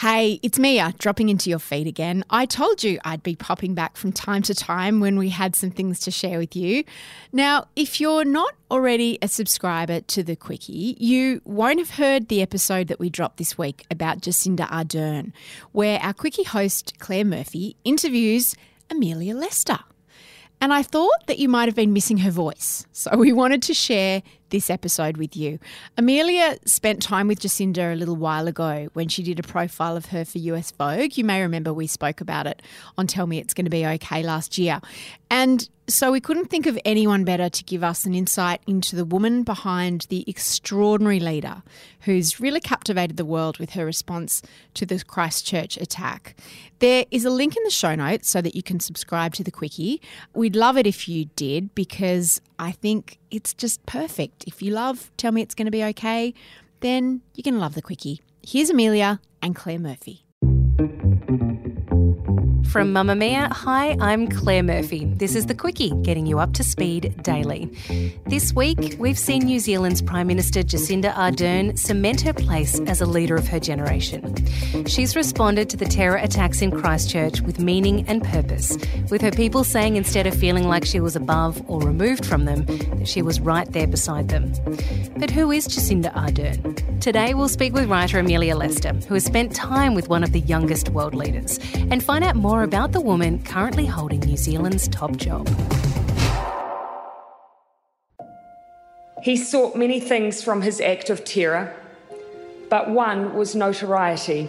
Hey, it's Mia dropping into your feed again. I told you I'd be popping back from time to time when we had some things to share with you. Now, if you're not already a subscriber to the Quicky, you won't have heard the episode that we dropped this week about Jacinda Ardern, where our Quicky host, Claire Murphy, interviews Amelia Lester. And I thought that you might have been missing her voice. So we wanted to share this episode with you. Amelia spent time with Jacinda a little while ago when she did a profile of her for US Vogue. You may remember we spoke about it on Tell Me It's Going to Be Okay last year. And so we couldn't think of anyone better to give us an insight into the woman behind the extraordinary leader who's really captivated the world with her response to the Christchurch attack. There is a link in the show notes so that you can subscribe to the Quicky. We'd love it if you did because I think it's just perfect. If you love Tell Me It's Going to Be Okay, then you're going to love the Quicky. Here's Amelia and Claire Murphy. From Mamamia, hi, I'm Claire Murphy. This is The Quicky, getting you up to speed daily. This week, we've seen New Zealand's Prime Minister Jacinda Ardern cement her place as a leader of her generation. She's responded to the terror attacks in Christchurch with meaning and purpose, with her people saying instead of feeling like she was above or removed from them, that she was right there beside them. But who is Jacinda Ardern? Today, we'll speak with writer Amelia Lester, who has spent time with one of the youngest world leaders, and find out more about the woman currently holding New Zealand's top job. He sought many things from his act of terror, but one was notoriety.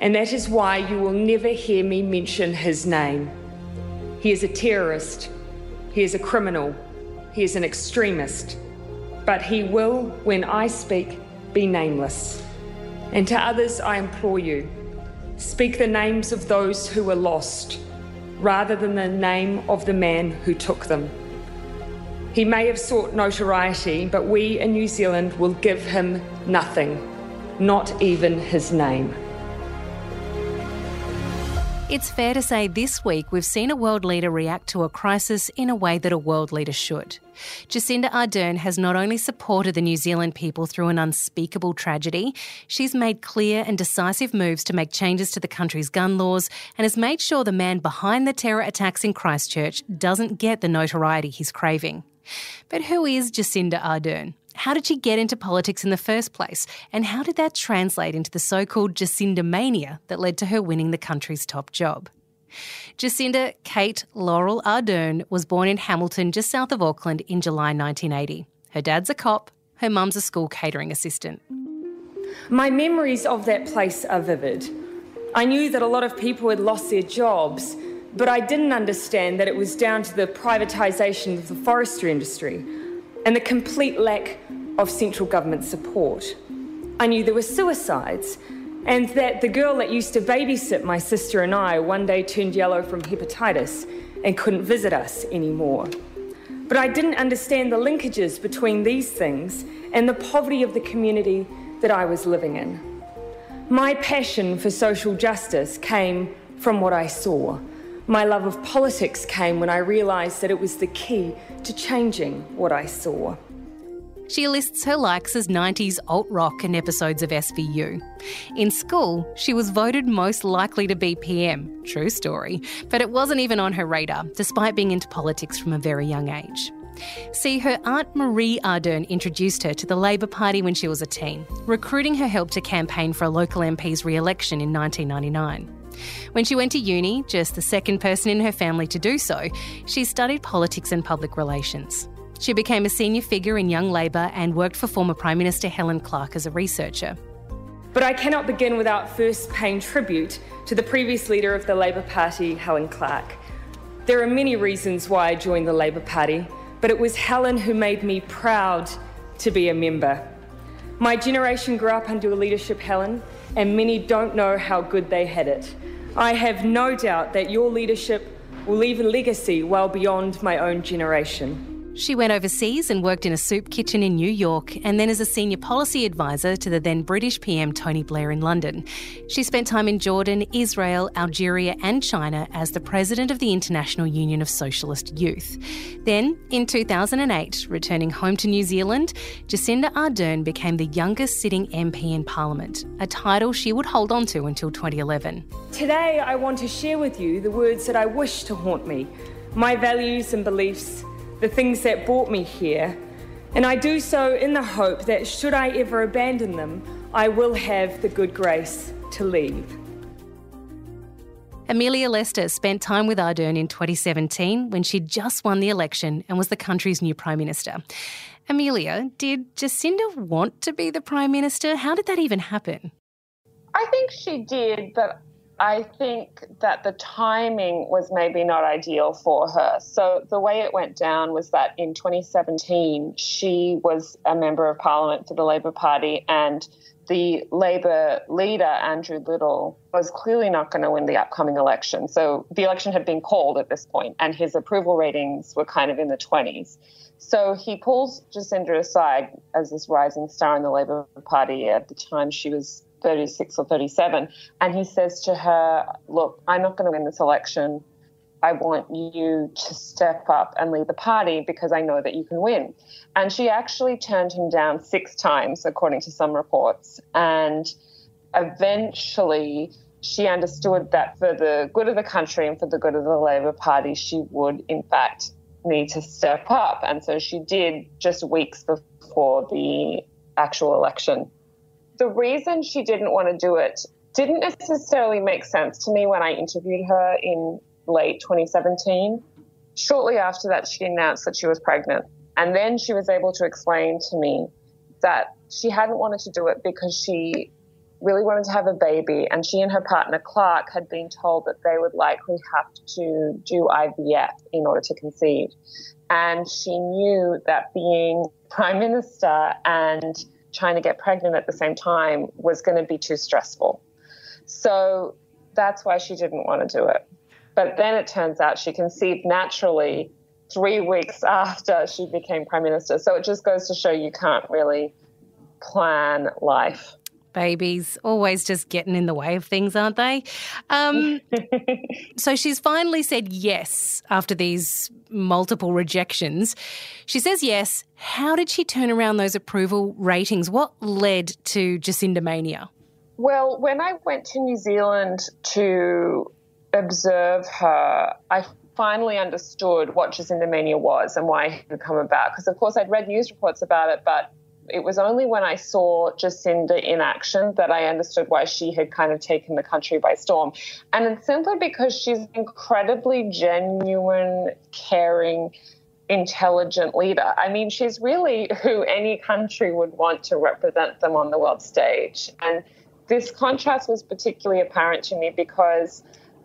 And that is why you will never hear me mention his name. He is a terrorist, he is a criminal, he is an extremist, but he will, when I speak, be nameless. And to others, I implore you speak the names of those who were lost rather than the name of the man who took them. He may have sought notoriety, but we in New Zealand will give him nothing, not even his name. It's fair to say this week we've seen a world leader react to a crisis in a way that a world leader should. Jacinda Ardern has not only supported the New Zealand people through an unspeakable tragedy, she's made clear and decisive moves to make changes to the country's gun laws and has made sure the man behind the terror attacks in Christchurch doesn't get the notoriety he's craving. But who is Jacinda Ardern? How did she get into politics in the first place? And how did that translate into the so called Jacinda mania that led to her winning the country's top job? Jacinda Kate Laurel Ardern was born in Hamilton, just south of Auckland, in July 1980. Her dad's a cop, her mum's a school catering assistant. My memories of that place are vivid. I knew that a lot of people had lost their jobs, but I didn't understand that it was down to the privatisation of the forestry industry and the complete lack of central government support. I knew there were suicides, and that the girl that used to babysit my sister and I one day turned yellow from hepatitis and couldn't visit us anymore. But I didn't understand the linkages between these things and the poverty of the community that I was living in. My passion for social justice came from what I saw. My love of politics came when I realised that it was the key to changing what I saw. She lists her likes as 90s alt rock and episodes of SVU. In school, she was voted most likely to be PM. True story. But it wasn't even on her radar, despite being into politics from a very young age. See, her Aunt Marie Ardern introduced her to the Labour Party when she was a teen, recruiting her help to campaign for a local MP's re election in 1999. When she went to uni, just the second person in her family to do so, she studied politics and public relations. She became a senior figure in Young Labour and worked for former Prime Minister Helen Clark as a researcher. But I cannot begin without first paying tribute to the previous leader of the Labour Party, Helen Clark. There are many reasons why I joined the Labour Party, but it was Helen who made me proud to be a member. My generation grew up under a leadership, Helen, and many don't know how good they had it. I have no doubt that your leadership will leave a legacy well beyond my own generation. She went overseas and worked in a soup kitchen in New York and then as a senior policy advisor to the then British PM Tony Blair in London. She spent time in Jordan, Israel, Algeria, and China as the president of the International Union of Socialist Youth. Then, in 2008, returning home to New Zealand, Jacinda Ardern became the youngest sitting MP in Parliament, a title she would hold on to until 2011. Today, I want to share with you the words that I wish to haunt me, my values and beliefs the things that brought me here, and I do so in the hope that should I ever abandon them, I will have the good grace to leave. Amelia Lester spent time with Ardern in 2017 when she'd just won the election and was the country's new Prime Minister. Amelia, did Jacinda want to be the Prime Minister? How did that even happen? I think she did, but I think that the timing was maybe not ideal for her. So the way it went down was that in 2017, she was a member of parliament for the Labour Party, and the Labour leader, Andrew Little, was clearly not going to win the upcoming election. So the election had been called at this point, and his approval ratings were kind of in the 20s. So he pulls Jacinda aside as this rising star in the Labour Party. At the time, she was 36 or 37. And he says to her, Look, I'm not going to win this election. I want you to step up and lead the party because I know that you can win. And she actually turned him down six times, according to some reports. And eventually, she understood that for the good of the country and for the good of the Labour Party, she would, in fact, need to step up. And so she did just weeks before the actual election the reason she didn't want to do it didn't necessarily make sense to me when I interviewed her in late 2017. Shortly after that, she announced that she was pregnant. And then she was able to explain to me that she hadn't wanted to do it because she really wanted to have a baby. And she and her partner, Clarke, had been told that they would likely have to do IVF in order to conceive. And she knew that being prime minister and trying to get pregnant at the same time was going to be too stressful. So that's why she didn't want to do it. But then it turns out she conceived naturally three weeks after she became prime minister. So it just goes to show you can't really plan life babies always just getting in the way of things, aren't they? Um, so she's finally said yes after these multiple rejections. She says yes. How did she turn around those approval ratings? What led to Jacinda Mania? Well, when I went to New Zealand to observe her, I finally understood what Jacinda Mania was and why it had come about. Because, of course, I'd read news reports about it, but it was only when I saw Jacinda in action that I understood why she had kind of taken the country by storm. And it's simply because she's an incredibly genuine, caring, intelligent leader. I mean, she's really who any country would want to represent them on the world stage. And this contrast was particularly apparent to me because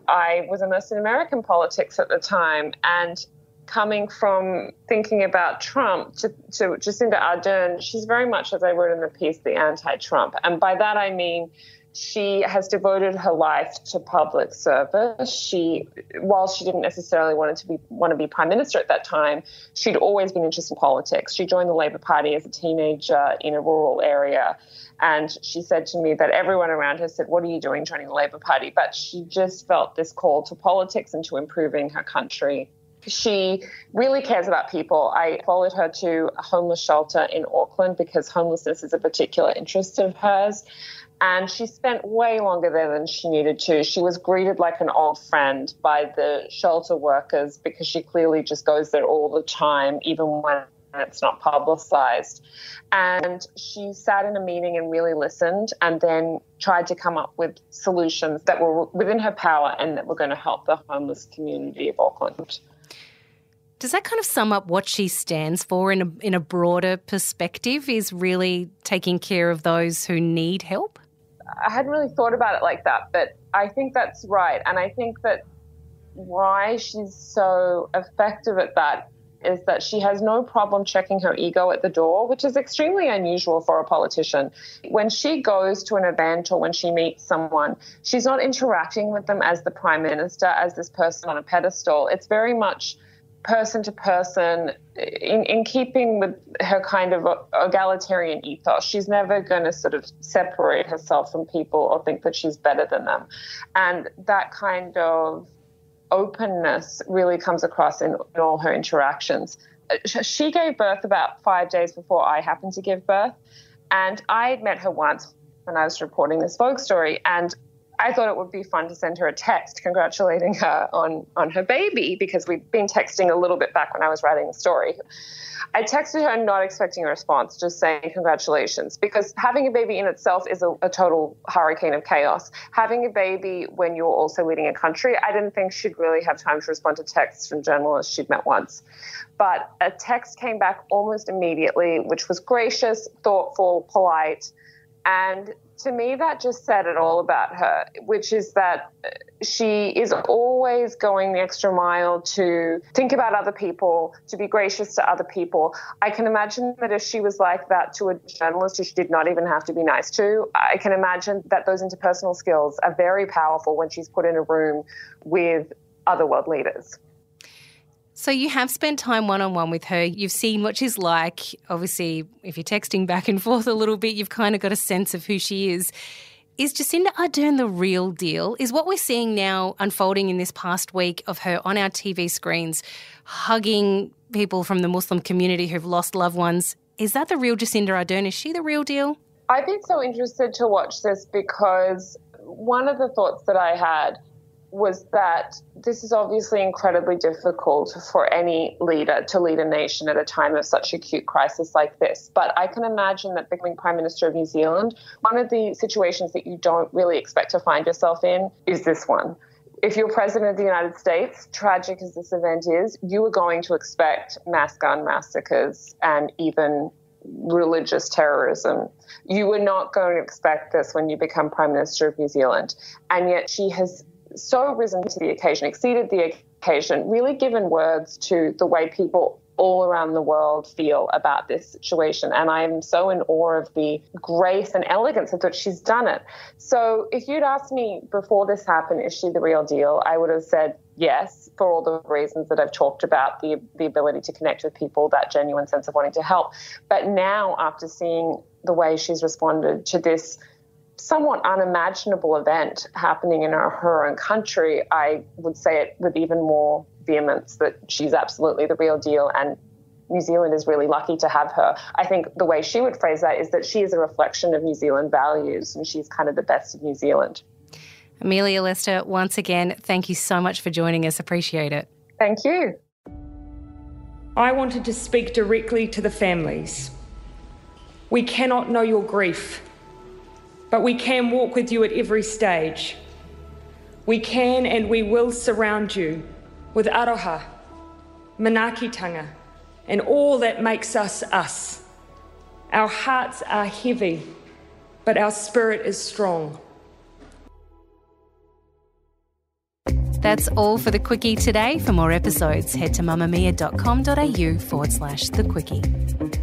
I was immersed in American politics at the time. And coming from thinking about Trump to, to Jacinda Ardern, she's very much, as I wrote in the piece, the anti Trump. And by that I mean, she has devoted her life to public service. She, while she didn't necessarily want to be want to be prime minister at that time, she'd always been interested in politics. She joined the Labour Party as a teenager in a rural area, and she said to me that everyone around her said, "What are you doing joining the Labour Party?" But she just felt this call to politics and to improving her country she really cares about people. I followed her to a homeless shelter in Auckland because homelessness is a particular interest of hers. And she spent way longer there than she needed to. She was greeted like an old friend by the shelter workers because she clearly just goes there all the time, even when it's not publicized. And she sat in a meeting and really listened and then tried to come up with solutions that were within her power and that were going to help the homeless community of Auckland. Does that kind of sum up what she stands for in a, in a broader perspective? Is really taking care of those who need help? I hadn't really thought about it like that, but I think that's right. And I think that why she's so effective at that is that she has no problem checking her ego at the door, which is extremely unusual for a politician. When she goes to an event or when she meets someone, she's not interacting with them as the prime minister, as this person on a pedestal. It's very much person to person in, in keeping with her kind of egalitarian ethos. She's never going to sort of separate herself from people or think that she's better than them. And that kind of openness really comes across in, in all her interactions. She gave birth about five days before I happened to give birth. And I met her once when I was reporting this Vogue story. And I thought it would be fun to send her a text congratulating her on, on her baby because we'd been texting a little bit back when I was writing the story. I texted her not expecting a response, just saying congratulations, because having a baby in itself is a, a, total hurricane of chaos. Having a baby when you're also leading a country, I didn't think she'd really have time to respond to texts from journalists she'd met once. But a text came back almost immediately, which was gracious, thoughtful, polite, and to me, that just said it all about her, which is that she is always going the extra mile to think about other people, to be gracious to other people. I can imagine that if she was like that to a journalist who she did not even have to be nice to, I can imagine that those interpersonal skills are very powerful when she's put in a room with other world leaders. So you have spent time one on one with her. You've seen what she's like. Obviously, if you're texting back and forth a little bit, you've kind of got a sense of who she is. Is Jacinda Ardern the real deal? Is what we're seeing now unfolding in this past week of her on our TV screens, hugging people from the Muslim community who've lost loved ones? Is that the real Jacinda Ardern? Is she the real deal? I've been so interested to watch this because one of the thoughts that I had was that this is obviously incredibly difficult for any leader to lead a nation at a time of such acute crisis like this. But I can imagine that becoming Prime Minister of New Zealand, one of the situations that you don't really expect to find yourself in is this one. If you're President of the United States, tragic as this event is, you are going to expect mass gun massacres and even religious terrorism. You were not going to expect this when you become Prime Minister of New Zealand. And yet she has so risen to the occasion, exceeded the occasion, really given words to the way people all around the world feel about this situation. And I am so in awe of the grace and elegance with which she's done it. So if you'd asked me before this happened, is she the real deal? I would have said yes, for all the reasons that I've talked about the, the ability to connect with people, that genuine sense of wanting to help. But now, after seeing the way she's responded to this somewhat unimaginable event happening in her, her own country, I would say it with even more vehemence that she's absolutely the real deal and New Zealand is really lucky to have her. I think the way she would phrase that is that she is a reflection of New Zealand values and she's kind of the best of New Zealand. Amelia Lester, once again, thank you so much for joining us. Appreciate it. Thank you. I wanted to speak directly to the families. We cannot know your grief but we can walk with you at every stage. We can and we will surround you with aroha, manaakitanga, and all that makes us us. Our hearts are heavy, but our spirit is strong. That's all for the Quicky today. For more episodes, head to mamamia.com.au forward slash the Quicky.